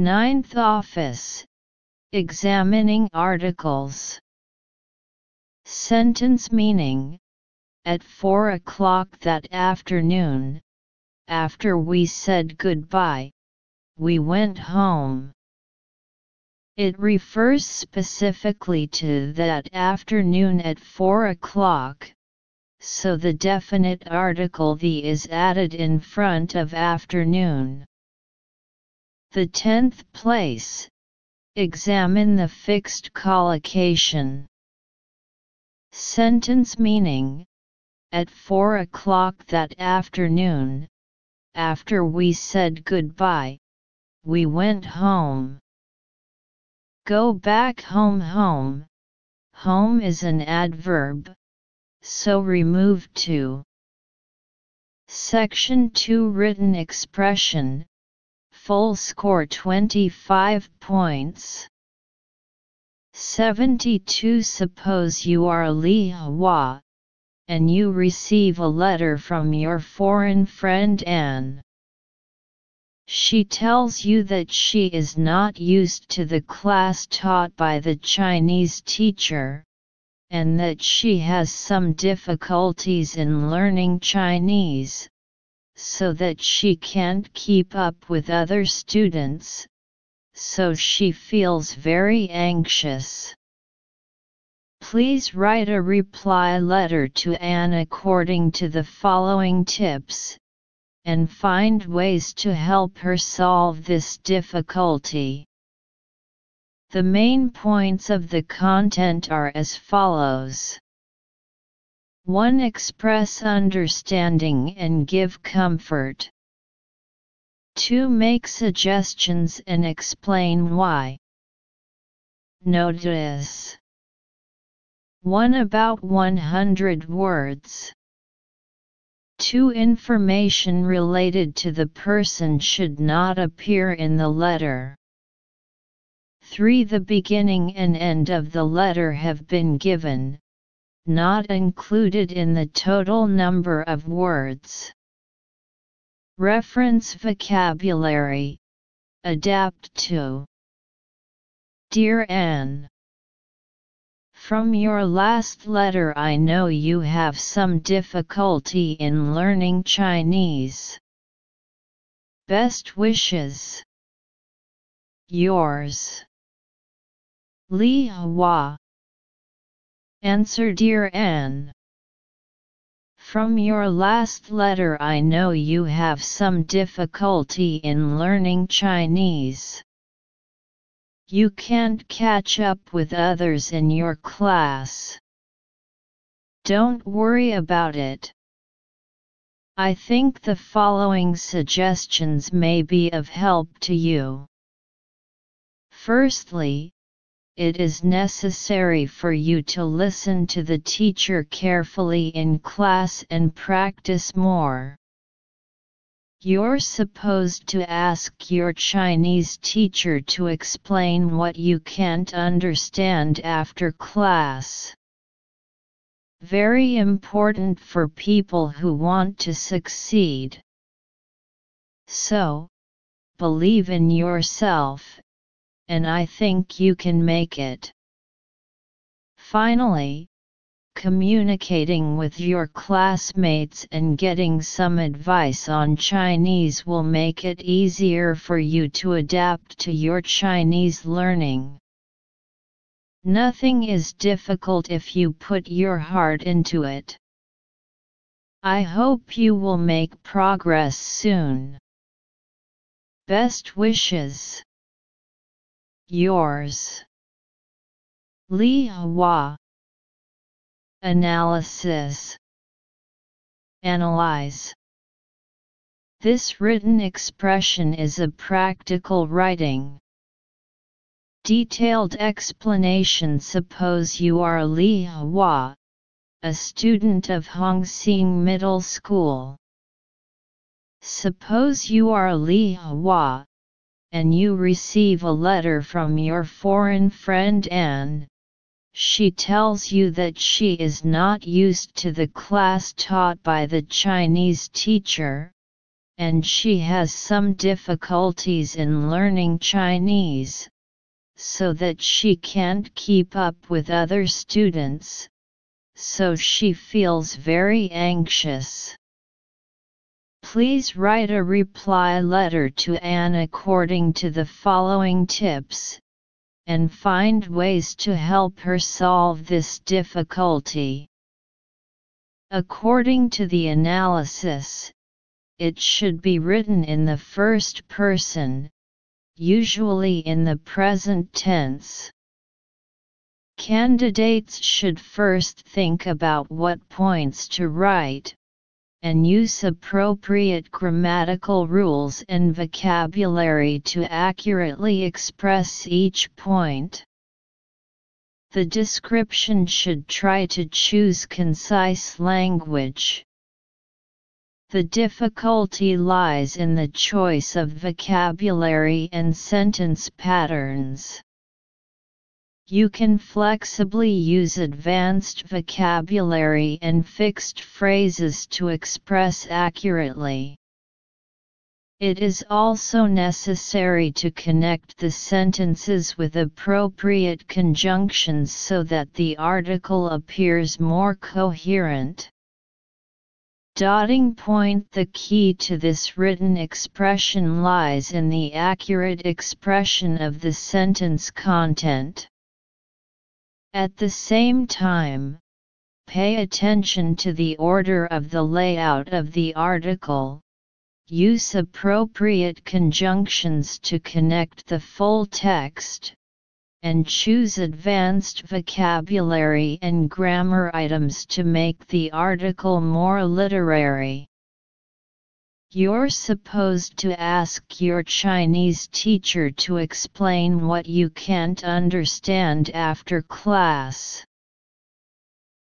Ninth Office Examining articles. Sentence meaning At four o'clock that afternoon, after we said goodbye, we went home. It refers specifically to that afternoon at 4 o'clock, so the definite article the is added in front of afternoon. The tenth place. Examine the fixed collocation. Sentence meaning At four o'clock that afternoon, after we said goodbye, we went home. Go back home home. Home is an adverb, so remove to. Section 2 Written expression Full score 25 points. 72 Suppose you are Li Hua, and you receive a letter from your foreign friend Anne. She tells you that she is not used to the class taught by the Chinese teacher, and that she has some difficulties in learning Chinese, so that she can't keep up with other students, so she feels very anxious. Please write a reply letter to Anne according to the following tips, and find ways to help her solve this difficulty. The main points of the content are as follows. 1. Express understanding and give comfort. 2. Make suggestions and explain why. Notice 1. About 100 words. 2. Information related to the person should not appear in the letter. 3. The beginning and end of the letter have been given, not included in the total number of words. Reference vocabulary Adapt to Dear Anne From your last letter I know you have some difficulty in learning Chinese. Best wishes. Yours. Li Hua. Answer Dear Anne. From your last letter I know you have some difficulty in learning Chinese. You can't catch up with others in your class. Don't worry about it. I think the following suggestions may be of help to you. Firstly, it is necessary for you to listen to the teacher carefully in class and practice more. You're supposed to ask your Chinese teacher to explain what you can't understand after class. Very important for people who want to succeed. So, believe in yourself and I think you can make it. Finally, communicating with your classmates and getting some advice on Chinese will make it easier for you to adapt to your Chinese learning. Nothing is difficult if you put your heart into it. I hope you will make progress soon. Best wishes. Yours. Li Hua. Analysis. Analyze. This written expression is a practical writing. Detailed explanation Suppose you are Li Hua, a student of Hongxing Middle School. Suppose you are Li Hua, and you receive a letter from your foreign friend Anne, she tells you that she is not used to the class taught by the Chinese teacher, and she has some difficulties in learning Chinese, so that she can't keep up with other students, so she feels very anxious. Please write a reply letter to Anne according to the following tips, and find ways to help her solve this difficulty. According to the analysis, it should be written in the first person, usually in the present tense. Candidates should first think about what points to write, and use appropriate grammatical rules and vocabulary to accurately express each point. The description should try to choose concise language. The difficulty lies in the choice of vocabulary and sentence patterns. You can flexibly use advanced vocabulary and fixed phrases to express accurately. It is also necessary to connect the sentences with appropriate conjunctions so that the article appears more coherent. Dotting point The key to this written expression lies in the accurate expression of the sentence content. At the same time, pay attention to the order of the layout of the article. Use appropriate conjunctions to connect the full text, and choose advanced vocabulary and grammar items to make the article more literary. You're supposed to ask your Chinese teacher to explain what you can't understand after class.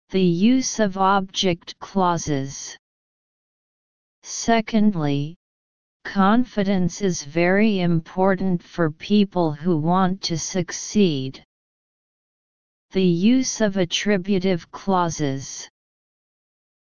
The use of object clauses. Secondly, confidence is very important for people who want to succeed. The use of attributive clauses.